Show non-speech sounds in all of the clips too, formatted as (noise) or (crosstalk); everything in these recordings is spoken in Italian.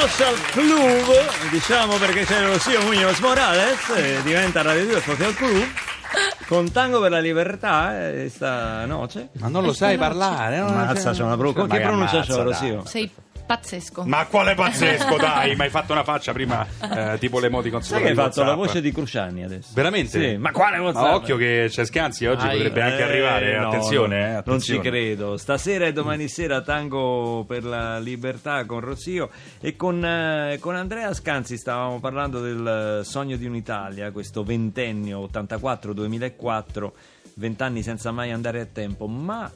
Social Club, diciamo perché c'è lo zio Muñoz Morales, eh, diventa Radio 2 Social Club. Con Tango per la Libertà, eh, sta noce. Ma non lo sai parlare? no? Ammazza, c'è una Ma Che pronuncia c'ho, dai. Rosio? Sei pazzesco. Ma quale pazzesco, dai! Mi hai fatto una faccia prima, eh, tipo le moti con Sai che hai fatto la WhatsApp. voce di Cruciani adesso? Veramente? Sì, ma quale WhatsApp? Ma occhio che c'è Scanzi oggi, Ai, potrebbe anche eh, arrivare. no, attenzione, no, eh, Non ci attenzione. credo. Stasera e domani sera tango per la libertà con Rossio e con, eh, con Andrea Scanzi stavamo parlando del sogno di un'Italia, questo ventennio 84-2004. Vent'anni senza mai andare a tempo, ma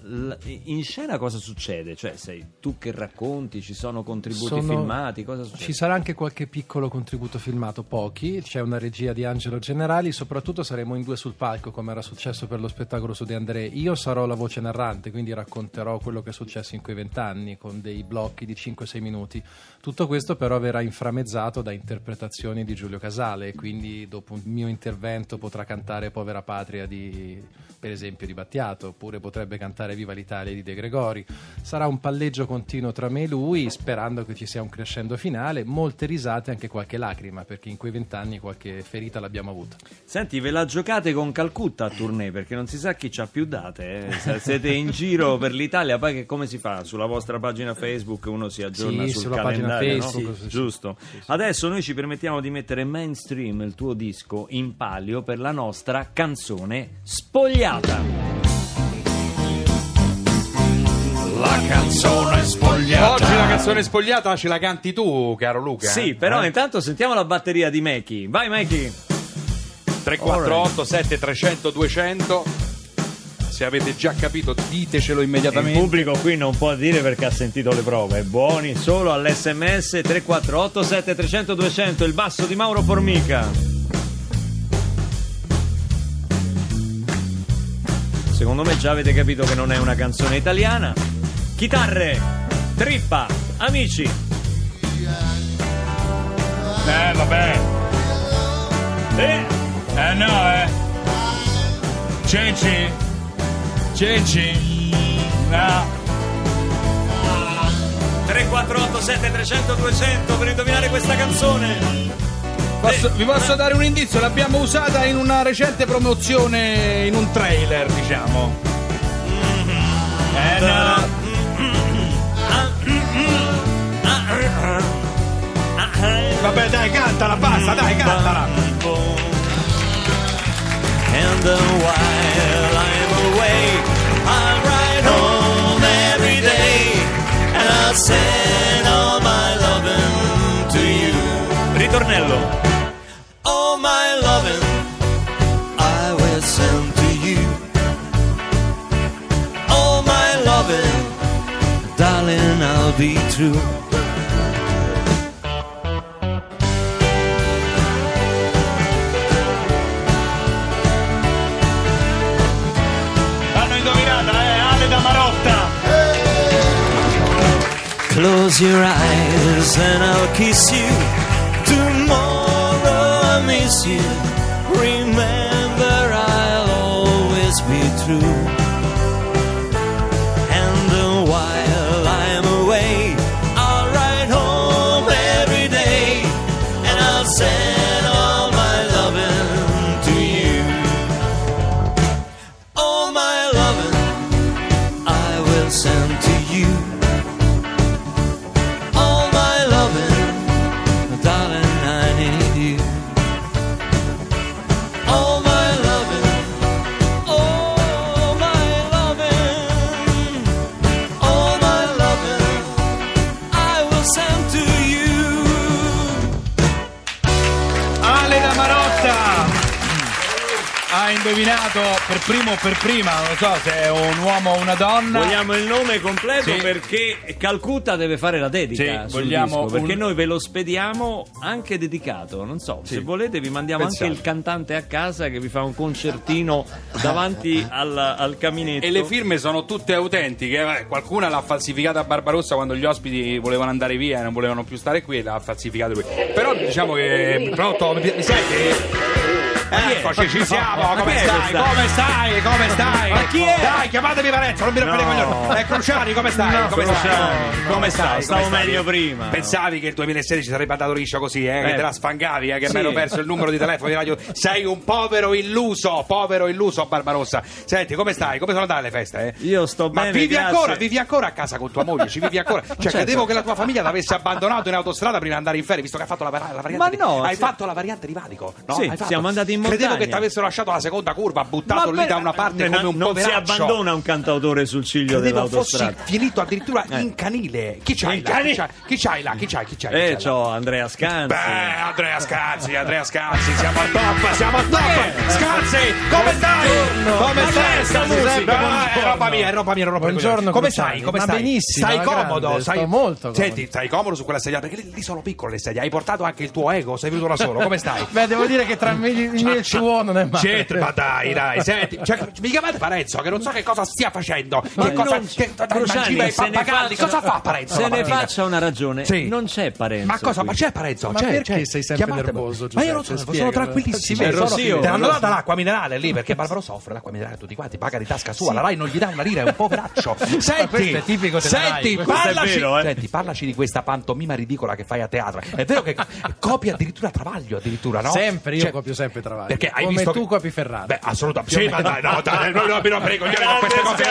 in scena cosa succede? Cioè, sei tu che racconti, ci sono contributi Sono- filmati, cosa succede? Ci sarà anche qualche piccolo contributo filmato, pochi. C'è una regia di Angelo Generali. Soprattutto saremo in due sul palco, come era successo per lo spettacolo su De André. Io sarò la voce narrante, quindi racconterò quello che è successo in quei vent'anni con dei blocchi di 5-6 minuti. Tutto questo, però, verrà inframezzato da interpretazioni di Giulio Casale. Quindi, dopo un mio intervento, potrà cantare Povera Patria di, per esempio, di Battiato, oppure potrebbe cantare Viva l'Italia di De Gregori. Sarà un palleggio continuo tra me e lui, sperando che ci sia un crescendo finale, molte risate e anche qualche lacrima, perché in quei vent'anni qualche ferita l'abbiamo avuta. Senti, ve la giocate con Calcutta a tournée perché non si sa chi c'ha più date. eh. Siete in giro per l'Italia, poi che come si fa? Sulla vostra pagina Facebook uno si aggiorna Sì, sul sulla pagina calendario, no? Facebook, sì, sì. giusto? Adesso noi ci permettiamo di mettere mainstream il tuo disco in palio per la nostra canzone spogliata. La canzone spogliata. Oggi la canzone spogliata ce la canti tu, caro Luca. Sì, però Eh? intanto sentiamo la batteria di Meki. Vai Meki! 348 7300 200 Se avete già capito, ditecelo Il immediatamente. pubblico qui non può dire perché ha sentito le prove. Buoni solo all'SMS 348 7300 200, il basso di Mauro Formica. Secondo me già avete capito che non è una canzone italiana. Chitarre, trippa, amici. Eh, vabbè. Eh, Eh no, eh. Ceci. Ceci. No. 348 7300 200 per indovinare questa canzone. Posso- vi posso dare un indizio? L'abbiamo usata in una recente promozione, in un trailer, diciamo. Eh no. Vabbè, dai, cantala, basta, dai, cantala. And uh, while true. L'hanno indovinata, eh? Ale da Marotta. Close your eyes and I'll kiss you. Tomorrow I miss you. Remember chiamato per primo o per prima, non so se è un uomo o una donna. Vogliamo il nome completo Sì. perché Calcutta deve fare la dedica Sì, sul vogliamo disco, perché un- noi ve lo spediamo anche dedicato. Non so, se volete vi mandiamo Pensate. anche il cantante a casa che vi fa un concertino davanti (laughs) al, al caminetto. E le firme sono tutte autentiche. eh, Qualcuna l'ha falsificata a Barbarossa quando gli ospiti volevano andare via e non volevano più stare qui e l'ha falsificata lui. Però diciamo che. Pronto? Mi mi senti? Eccoci, ci siamo. Ma Come stai? Come stai? Come stai? Ma chi è? Dai, chiamatemi Valenzo, non mi rompere i No. coglioni. Eh, Cruciani, come stai? No, come stai? Cruciani, come stai? Stavo Come meglio prima. Pensavi che il 2016 sarebbe andato liscio così, eh? Che Eh. te la sfangavi, eh? Che Sì. mi ero perso il numero di telefono di radio. Sei un povero illuso, povero illuso, Barbarossa. Senti, come stai? Come sono andate le feste? Eh? Io sto Ma bene, vivi grazie. ancora, vivi ancora a casa con tua moglie, ci vivi ancora. Cioè, Certo. credevo che la tua famiglia l'avesse abbandonato in autostrada prima di andare in ferie, visto che ha fatto la, la variante Ma di- no, Hai sì. fatto la variante di Valico, no? Sì, Hai siamo andati in Credevo che ti avessero lasciato la seconda curva, buttato lì da una parte come un non poveraccio. Non si abbandona un cantautore sul ciglio Credevo dell'autostrada. Fossi finito addirittura eh. in canile. Chi c'hai in là? Cani... Chi, c'hai? chi c'hai là? Chi c'hai? Chi c'hai? Eh, c'ho Andrea Scanzi. Beh, Andrea Scanzi, Andrea Scanzi, siamo al top, siamo al top. Scanzi, come stai? Come stai? Scanzi, è roba mia, è roba mia, roba mia. Come stai? Come stai? Benissimo. Stai comodo, stai molto. Senti, stai comodo su quella sedia perché lì sono piccole le sedie. Hai portato anche il tuo ego, sei venuto da solo. Come stai? Beh, devo dire che tra me gli cioè, 10.000 ci vuole, non è male. C'entra, ma dai, dai, senti, cioè, mi chiamate Parenzo, che non so che cosa stia facendo, ma che cosa, che, Cruciani, dai, se ne faccia, cosa fa Parenzo? Se ne faccia una ragione, sì. non c'è Parenzo. Ma cosa, ma c'è Parenzo? Ma c'è, perché c'è. sei sempre Chiamatemi. nervoso, Giuseppe? Ma io non so, sono, sono tranquillissimo, sì, sono, te l'hanno data l'acqua minerale lì, perché Barbaro soffre l'acqua minerale tutti quanti, paga di tasca sua, la Rai non gli dà una lira, è un poveraccio. (laughs) Senti, è tipico senti, parlaci, eh. senti, parlaci di questa pantomima ridicola che fai a teatro, è vero che copia addirittura Travaglio, addirittura, no? Sempre, io cioè, copio sempre Travaglio. Perché hai Come visto tu che- copi Ferrari. Beh, assolutamente. Sì, ma dai, no, dai, noi non abbiamo per i coglioni con queste cose.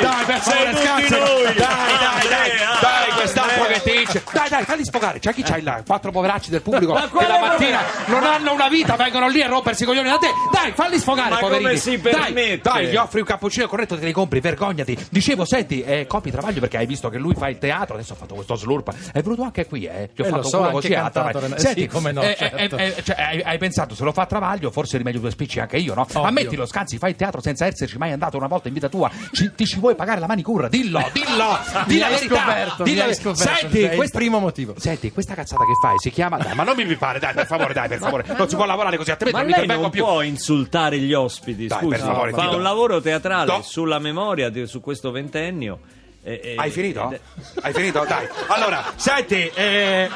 Dai, per favore, noi. Dai, dai, dai, Andrea, dai, Andrea. che dice. Dai, dai, falli sfogare. C'è chi c'hai là? Quattro poveracci del pubblico che la mattina non hanno una vita, vengono lì a rompersi i coglioni da te. Dai, falli sfogare, Ma poverini. come si Dai, permette? Dai, gli offri un cappuccino corretto, te li compri, vergognati. Dicevo, senti, eh, copi Travaglio perché hai visto che lui fa il teatro, adesso ha fatto questo slurp. È venuto anche qui, eh. Gli ho Eh, fatto so, un culo anche così a Travaglio. Ren- Senti, come no, eh, certo. eh, eh, cioè, hai pensato, se lo fa Travaglio, forse rimedio due spicci anche io, no? Ovvio. Ammettilo, Scanzi, fai il teatro senza esserci mai andato una volta in vita tua. Ci- ti ci vuoi pagare la manicura? Dillo, (laughs) dillo, di la verità. scoperto, la scoperto, Senti, è il questa... primo motivo. Senti, questa cazzata che fai si chiama. Dai, ma non mi pare, dai, per favore, dai, per favore. Non si può lavorare così, altrimenti non mi lei intervengo non più. può insultare gli ospiti, Dai, scusi. per favore, fa un lavoro teatrale Do- sulla memoria di- su questo ventennio. e- e- Hai finito? ed- Hai finito? Dai. Allora, senti, eh...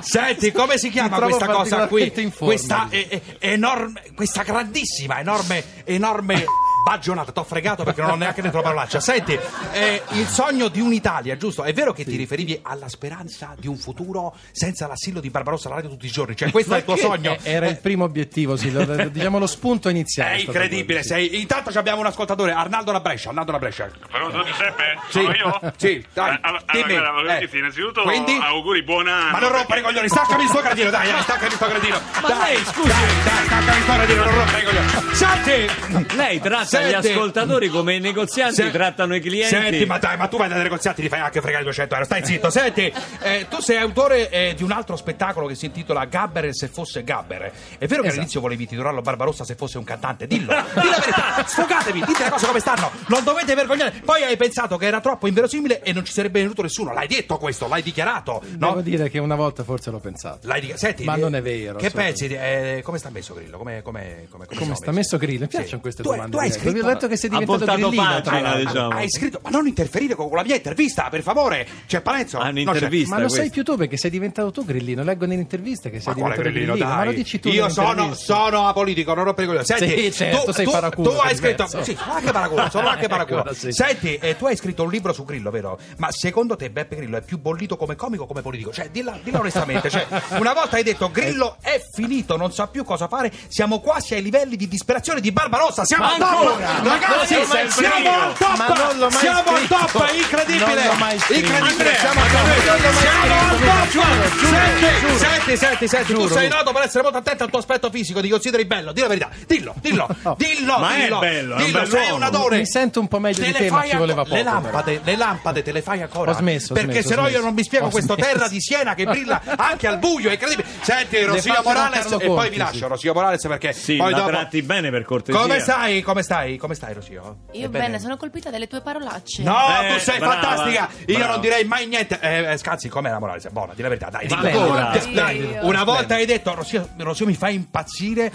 Senti, come si chiama questa cosa qui? Questa eh, enorme, questa grandissima, enorme, enorme bagionata. T'ho fregato perché non ho neanche dentro la parolaccia. Senti, eh, il sogno di un'Italia, giusto? È vero che ti riferivi alla speranza di un futuro senza l'assillo di Barbarossa alla radio tutti i giorni? Cioè, questo è il tuo sogno? Eh, Era il primo obiettivo, sì, lo- diciamo lo spunto iniziale. È incredibile, quello, sì. sei... Intanto ci abbiamo un ascoltatore, Arnaldo La Brescia, Arnaldo La Brescia. Pronto Giuseppe? Sì. Sono io? Sì, dai, Eh, Allora, dimmi. allora, volevo Eh. innanzitutto Quindi? auguri, buon anno. Ma non rompere i coglioni, staccami sto gradino, dai, dai, staccami sto gradino. Ma dai, lei, scusi. Dai, dai, staccami sto gradino, non rompere i coglioni. Senti! Lei tratta Senti. gli ascoltatori come i negozianti Se- trattano i clienti. Senti, ma dai, ma tu vai dai negoziati ti fai anche fregare 200 euro. Stai zitto. Senti, eh, tu sei autore eh, di un altro spettacolo che si intitola Gabber se fosse Gabber. È vero che all'inizio volevi titolarlo Barbarossa se fosse un cantante? Dillo, di la verità. Sfogatevi, dite le cose come stanno. Non dovete vergognare. Poi hai pensato che era troppo inverosimile e non ci sarebbe venuto nessuno. L'hai detto questo, l'hai dichiarato. No? Devo dire che una volta forse l'ho pensato. L'hai dichiarato. Senti, Ma eh, non è vero, Che pensi? eh, come sta messo Grillo? Come, come, come, come sta messo Grillo? Mi Sì. piacciono queste Tu domande. tu hai scritto- Vi ho detto che sei diventato grillino, tra pagina, l'altro. diciamo. Hai scritto, ma non interferire con la mia intervista, per favore. C'è Parenzo. Ah, No, c'è-. Ma lo sai più tu perché sei diventato tu grillino. Leggo nelle interviste che sei Ma diventato grillino, grillino. Ma lo dici tu Io sono, sono apolitico, non rompere coglioni. Senti, Sì, certo, tu, sei tu- paraculo, tu hai scritto, sì, sono anche paraculo, sono anche (laughs) paraculo. Ecco, sì. Senti, eh, tu hai scritto un libro su Grillo, vero? Ma secondo te Beppe Grillo è più bollito come comico o come politico? Cioè, dilla, dilla onestamente. Cioè, una volta hai detto Grillo è finito, non sa più cosa fare, siamo quasi ai livelli di disperazione di Barbarossa. Siamo al Ancora? Ragazzi, siamo al top! Siamo al top, incredibile! Incredibile, siamo al top! Siamo al top! Senti, senti, senti, senti, tu sei noto per essere molto attento al tuo aspetto fisico, ti consideri bello, di la verità. Dillo, dillo, (laughs) dillo, Ma è dillo. bello, è un dillo, sei un adore. Mi sento un po' meglio di le te, ma ci voleva poco. Le lampade, le lampade te le fai ancora? Ho smesso, ho Perché se no io non mi spiego smesso. terra di Siena che brilla (laughs) anche al buio, è incredibile. Senti, Rosia Morales, e poi vi lascio, Rosia Morales, perché Sì, poi la dopo. tratti bene per cortesia. Come stai? Come stai? Come stai, Rosio? Io Ebbene. bene, sono colpita dalle tue parolacce. No, Eh, tu sei brava, fantastica. Io brava. non direi mai niente. Eh, eh, Scazzi, com'è la morale? Sei buona, di la verità. Dai, dillo. ancora? Dai, dai. Una volta hai detto, Rosio, Rosio mi fa impazzire.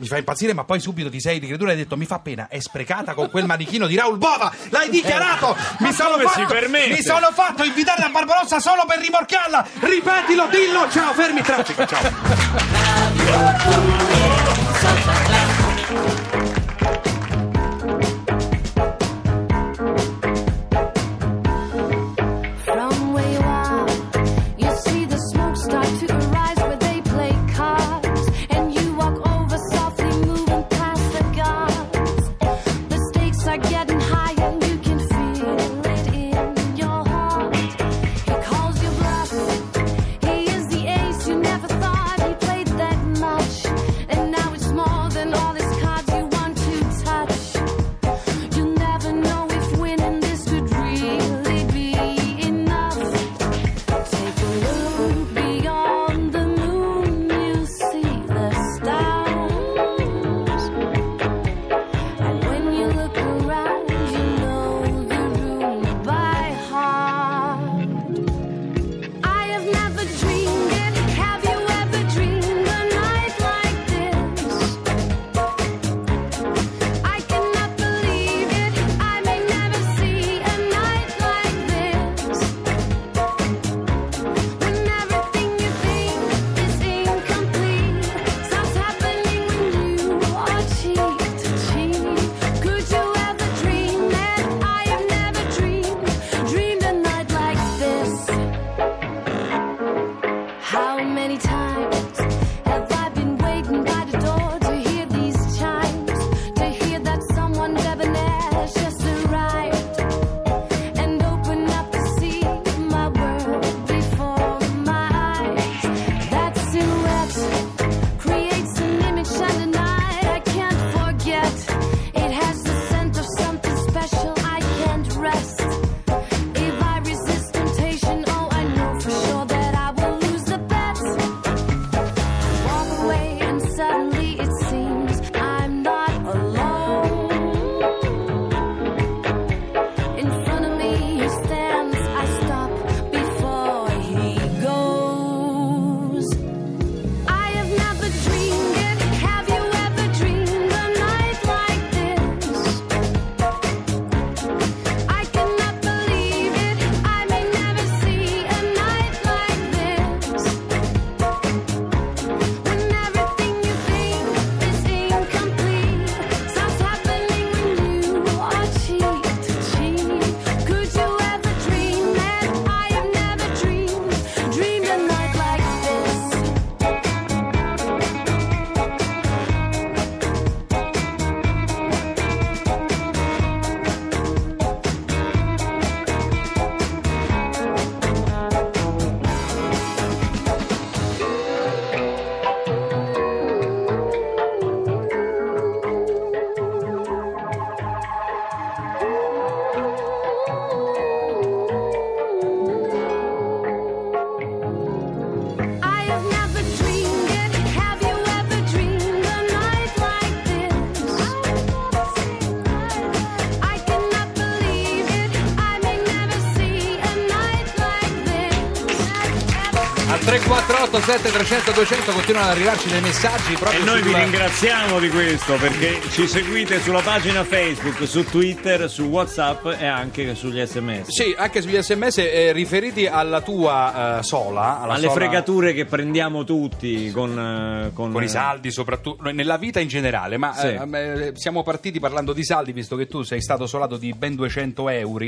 Mi fa impazzire, ma poi subito ti sei ricreduto e hai detto: Mi fa pena, è sprecata con quel manichino di Raul Bova. L'hai dichiarato! Mi sono, come si fatto, permette? mi sono fatto invitare da Barbarossa solo per rimorchiarla. Ripetilo, dillo. Ciao, fermi il traffico. Ciao. (laughs) How many times 348 7300 200 continuano ad arrivarci dei messaggi proprio E noi vi sul- ringraziamo di questo perché ci seguite sulla pagina Facebook, su Twitter, su WhatsApp e anche sugli sms. Sì, anche sugli sms eh, riferiti alla tua eh, sola, alla Alle sola- fregature che prendiamo tutti con, eh, con, con i eh, saldi soprattutto nella vita in generale ma Sì. eh, eh, siamo partiti parlando di saldi visto che tu sei stato solato di ben 200 euro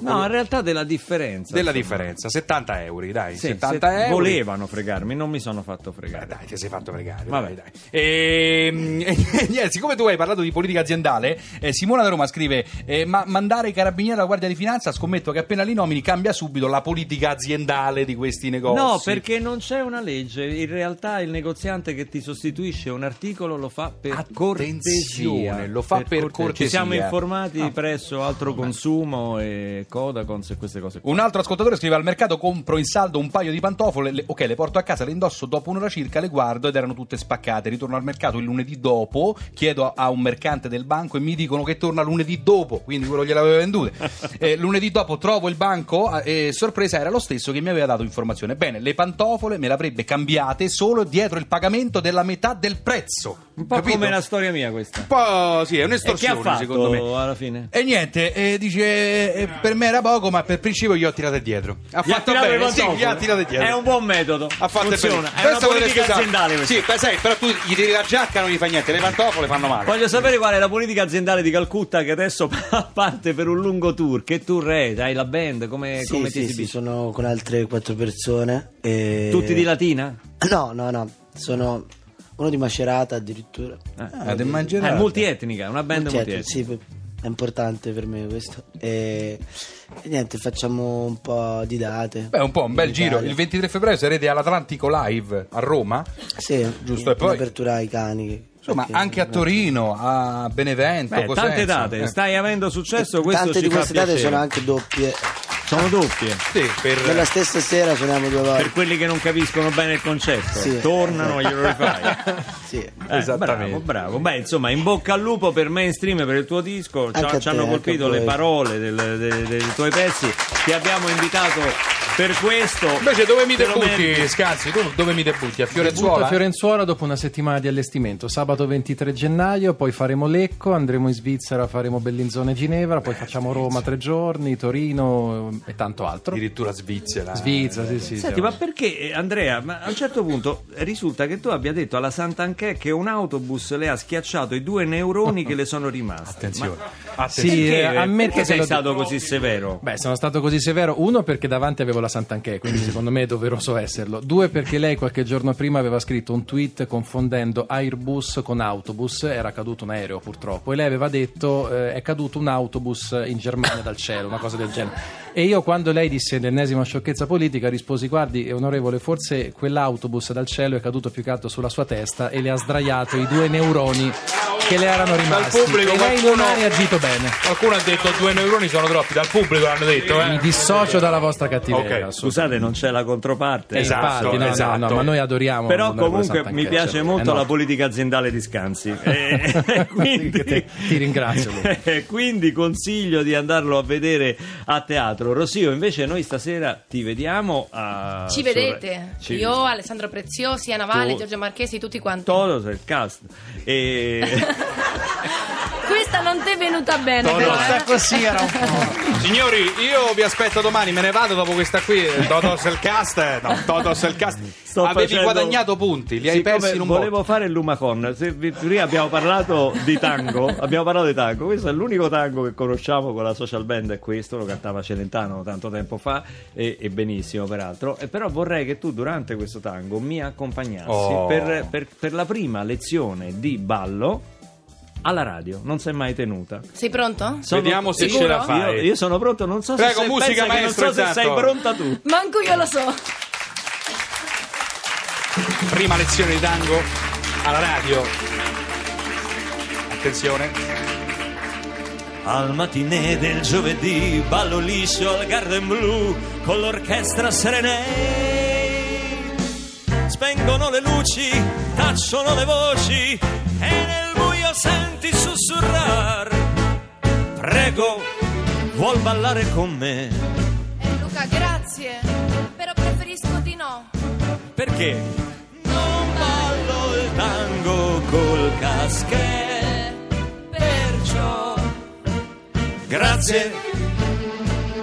No, in realtà della differenza. della insomma. differenza 70 euro dai Sì, 70 se- euro. Volevano fregarmi, non mi sono fatto Beh, fregare. dai, ti sei fatto pregare. Vabbè. Dai, dai. Ehm, (laughs) e, niente, siccome tu hai parlato di politica aziendale, eh, Simona da Roma scrive: eh, Ma mandare i carabinieri alla Guardia di Finanza, scommetto che appena li nomini cambia subito la politica aziendale di questi negozi. No, perché non c'è una legge. In realtà il negoziante che ti sostituisce un articolo lo fa per Attenzione, cortesia. lo fa per cortesia. Ci siamo informati Ah. presso Altro Consumo e Codacons e queste cose. qua. Un altro ascoltatore scrive: Al mercato compro in saldo un paio di pantofole. le- ok, le porto a casa, le indosso dopo un'ora circa, le guardo ed erano tutte spaccate. Ritorno al mercato il lunedì dopo, chiedo a un mercante del banco e mi dicono che torna lunedì dopo, quindi quello gliele aveva vendute. (laughs) Eh, lunedì dopo trovo il banco eh, e sorpresa era lo stesso che mi aveva dato informazione. Bene, le pantofole me le avrebbe cambiate solo dietro il pagamento della metà del prezzo. Un po' Capito? come la storia mia questa. Un po' sì, è E che un'estorsione ha fatto secondo me. alla fine? E niente, eh, dice eh, per me era poco, ma per principio gli ho tirate dietro. Ha Gli fatto bene, sì, gli ha tirate dietro. È un buon metodo. Ha fatto Funziona. È una politica aziendale questa. Sì, beh, sai, però tu gli tiri la giacca non gli fa niente, le pantofole fanno male. Voglio sapere qual è la politica aziendale di Calcutta che adesso (laughs) parte per un lungo tour. Che tour è? Hai la band? Come, Sì, come ti sì, sì, sono con altre quattro persone. e- Tutti di Latina? No, no, no, sono uno di Macerata addirittura. Ah, del Mangerata. Eh, multietnica, una band Certo, multietnica. sì, è importante per me questo. E, e niente, facciamo un po' di date. Beh, un po' un bel in giro. Italia. Il 23 febbraio sarete all'Atlantico Live a Roma. Sì, Giusto, in- e poi- apertura ai cani. Insomma, anche a Torino, a Benevento, Beh, tante date, Eh, stai avendo successo, questo Tante ci di fa queste date piacere. sono anche doppie. Sono doppie. Sì, per... Nella stessa sera suoniamo due volte. Per quelli che non capiscono bene il concetto, Sì. tornano, glielo rifai. (laughs) Sì. Eh, Esattamente. Bravo, bravo. Beh, insomma, in bocca al lupo per mainstream per il tuo disco. Ci, hanno colpito le parole del- de- dei tuoi pezzi. Ti abbiamo invitato per questo. Invece dove mi debutti. Scanzi? Tu dove mi debutti? A Debutto Fiorenzuola? a Fiorenzuola dopo una settimana di allestimento, sabato 23 gennaio, poi faremo Lecco, andremo in Svizzera, faremo Bellinzone e Ginevra, poi facciamo Roma tre giorni, Torino e tanto altro. Addirittura Svizzera. Svizzera, sì, sì. Senti, siamo- ma perché eh, Andrea? Ma a un certo punto risulta che tu abbia detto alla Sant'Anché che un autobus le ha schiacciato i due neuroni che le sono rimasti. Attenzione. Ma Sì, perché, ammetto perché sei stato così severo? Beh, sono stato così severo. Uno, perché davanti avevo la Sant'Anché, quindi secondo me è doveroso esserlo. Due, perché lei qualche giorno prima aveva scritto un tweet confondendo Airbus con autobus. Era caduto un aereo, purtroppo. E lei aveva detto: eh, è caduto un autobus in Germania dal cielo, una cosa del genere. E io, quando lei disse l'ennesima sciocchezza politica, risposi: Guardi, onorevole, forse quell'autobus dal cielo è caduto più che altro sulla sua testa e le ha sdraiato i due neuroni che le erano rimasti. pubblico e lei non qualcuno- ha reagito bene. Qualcuno ha detto due neuroni sono troppi, dal pubblico l'hanno detto, eh. Mi dissocio dalla vostra cattiveria. Ok, assolutamente. Scusate, non c'è la controparte. Esatto, no, no, esatto. no, ma noi adoriamo. Però comunque mi piace cioè, molto eh, no. la politica aziendale di Scanzi. (laughs) E quindi, Ti- ti ringrazio, Luca. (laughs) E quindi consiglio di andarlo a vedere a teatro. Rosio, invece noi stasera ti vediamo a... Ci vedete, Ci- io, Alessandro Preziosi, Anna Vale, Tu- Giorgio Marchesi, tutti quanti. Todos, il cast. E... (laughs) Questa non ti è venuta bene, però. eh. così era un po'. Signori, io vi aspetto domani, me ne vado dopo questa qui. Totos il cast, eh, no, Totos il cast. Sto Avevi facendo- guadagnato punti, li hai persi in un volevo botto. fare il Lumacon se prima abbiamo parlato di tango abbiamo parlato di tango questo è l'unico tango che conosciamo con la social band è questo lo cantava Celentano tanto tempo fa e, e benissimo peraltro e però vorrei che tu durante questo tango mi accompagnassi Oh. per, per- per la prima lezione di ballo alla radio non si è mai tenuta Sei pronto? Sono- Vediamo se Sicuro? ce la fai. io, io sono pronto non so Prego, se sei- musica, maestro, non so se sei intanto. pronta tu Manco io lo so. Prima lezione di tango alla radio. Attenzione. Al matinè del giovedì ballo liscio al Garden Blue con l'orchestra Serenei. Spengono le luci, tacciono le voci buio senti sussurrar. Prego, vuol ballare con me? Eh, Luca, grazie. Però preferisco di no. Perché? Non ballo il tango col caschè. Perciò. Grazie.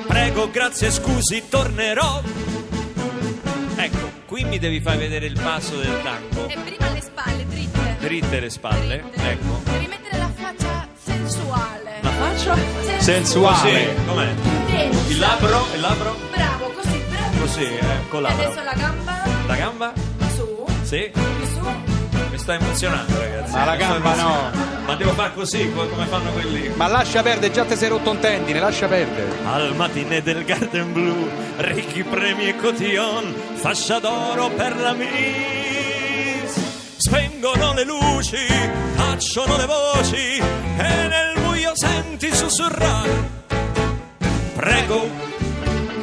Prego, grazie, scusi, tornerò. Ecco, qui mi devi far vedere il passo del tango. E prima le spalle dritte. Le spalle, ecco. Devi mettere la faccia sensuale. La faccia? Sensuale. Così, com'è? Tensa. Il labbro, il labbro. Bravo, così, bravissimo. così, eh, con E adesso la gamba La gamba? su, Sì. su. Mi sto emozionando, ragazzi. Ma la gamba no. Ma devo fare così, co- come fanno quelli. Ma lascia perdere, già ti sei rotto un tendine, lascia perdere. Al mattine del Garden Blue, ricchi premi e cotillon, fascia d'oro per la Miss. Spengono le luci, tacciono le voci e nel buio senti sussurrare. Prego,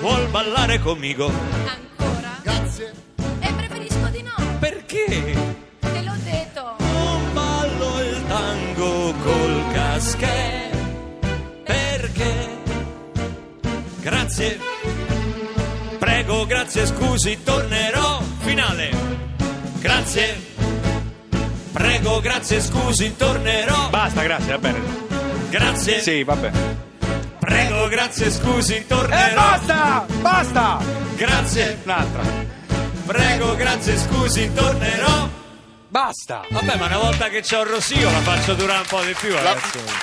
vuol ballare conmigo? Ancora. Grazie. E preferisco di no. Perché? Te l'ho detto. Non ballo il tango col caschè. Perché? Grazie. Prego, grazie, scusi, tornerò. Finale. Grazie. Prego, grazie, scusi, tornerò. Basta, grazie, va bene. Grazie. Sì, va bene. Prego, grazie, scusi, E tornerò. basta! Basta! Grazie. Un'altra. Prego, grazie, scusi, tornerò. Basta! Vabbè, ma una volta che c'ho il rosio la faccio durare un po' di più, La-.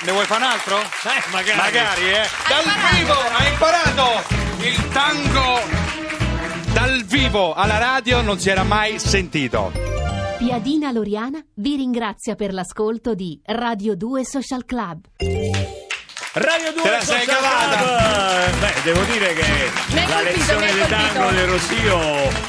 Ne vuoi fare un altro? Eh, magari. Magari, eh. Dal vivo hai imparato il tango dal vivo alla radio non si era mai sentito. Piadina Loriana vi ringrazia per l'ascolto di Radio 2 Social Club. Radio 2 Te la sei Social cavata. Club. Beh, devo dire che la colpito, lezione di tango del Rosio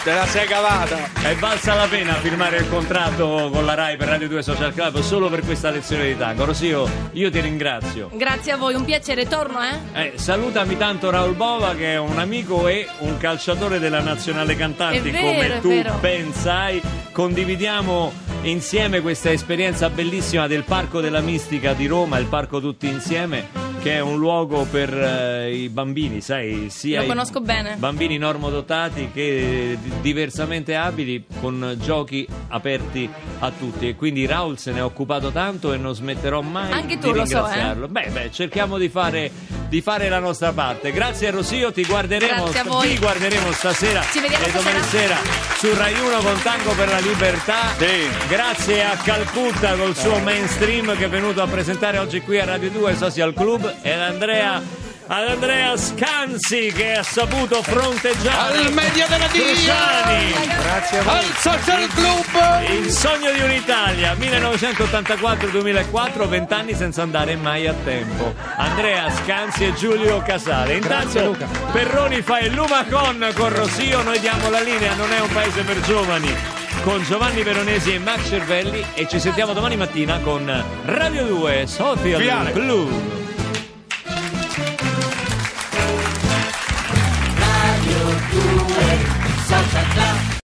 Te la sei cavata. è valsa la pena firmare il contratto con la RAI per Radio 2 Social Club solo per questa lezione di tango. Rosio, io ti ringrazio. Grazie a voi, un piacere. Torno, eh? Eh, salutami tanto Raul Bova che è un amico e un calciatore della nazionale cantanti vero, come tu ben sai. Condividiamo insieme questa esperienza bellissima del Parco della Mistica di Roma, il Parco Tutti Insieme, che è un luogo per eh, i bambini, sai, sia Lo conosco bene. bambini normodotati che di- diversamente abili con giochi aperti a tutti e quindi Raul se ne è occupato tanto e non smetterò mai Anche di tu lo so, eh. ringraziarlo. Beh, beh, cerchiamo di fare, di fare la nostra parte. Grazie a Rosio, ti guarderemo, Grazie a voi. vi guarderemo stasera Ci vediamo e domani stasera. sera su Rai 1 con Tango per la Libertà. Sì. Grazie a Calcutta col suo mainstream che è venuto a presentare oggi qui a Radio 2 Social Club e ad Andrea, ad Andrea Scanzi che ha saputo fronteggiare Al media della Cruciani. Grazie a voi. Al social club. Il sogno di un'Italia 1984-2004 vent'anni senza andare mai a tempo Andrea Scanzi e Giulio Casale Grazie, intanto Luca. Perroni fa il Lumacon con Rosio noi diamo la linea non è un paese per giovani con Giovanni Veronesi e Max Cervelli e ci sentiamo domani mattina con Radio 2 Social. Club 闪现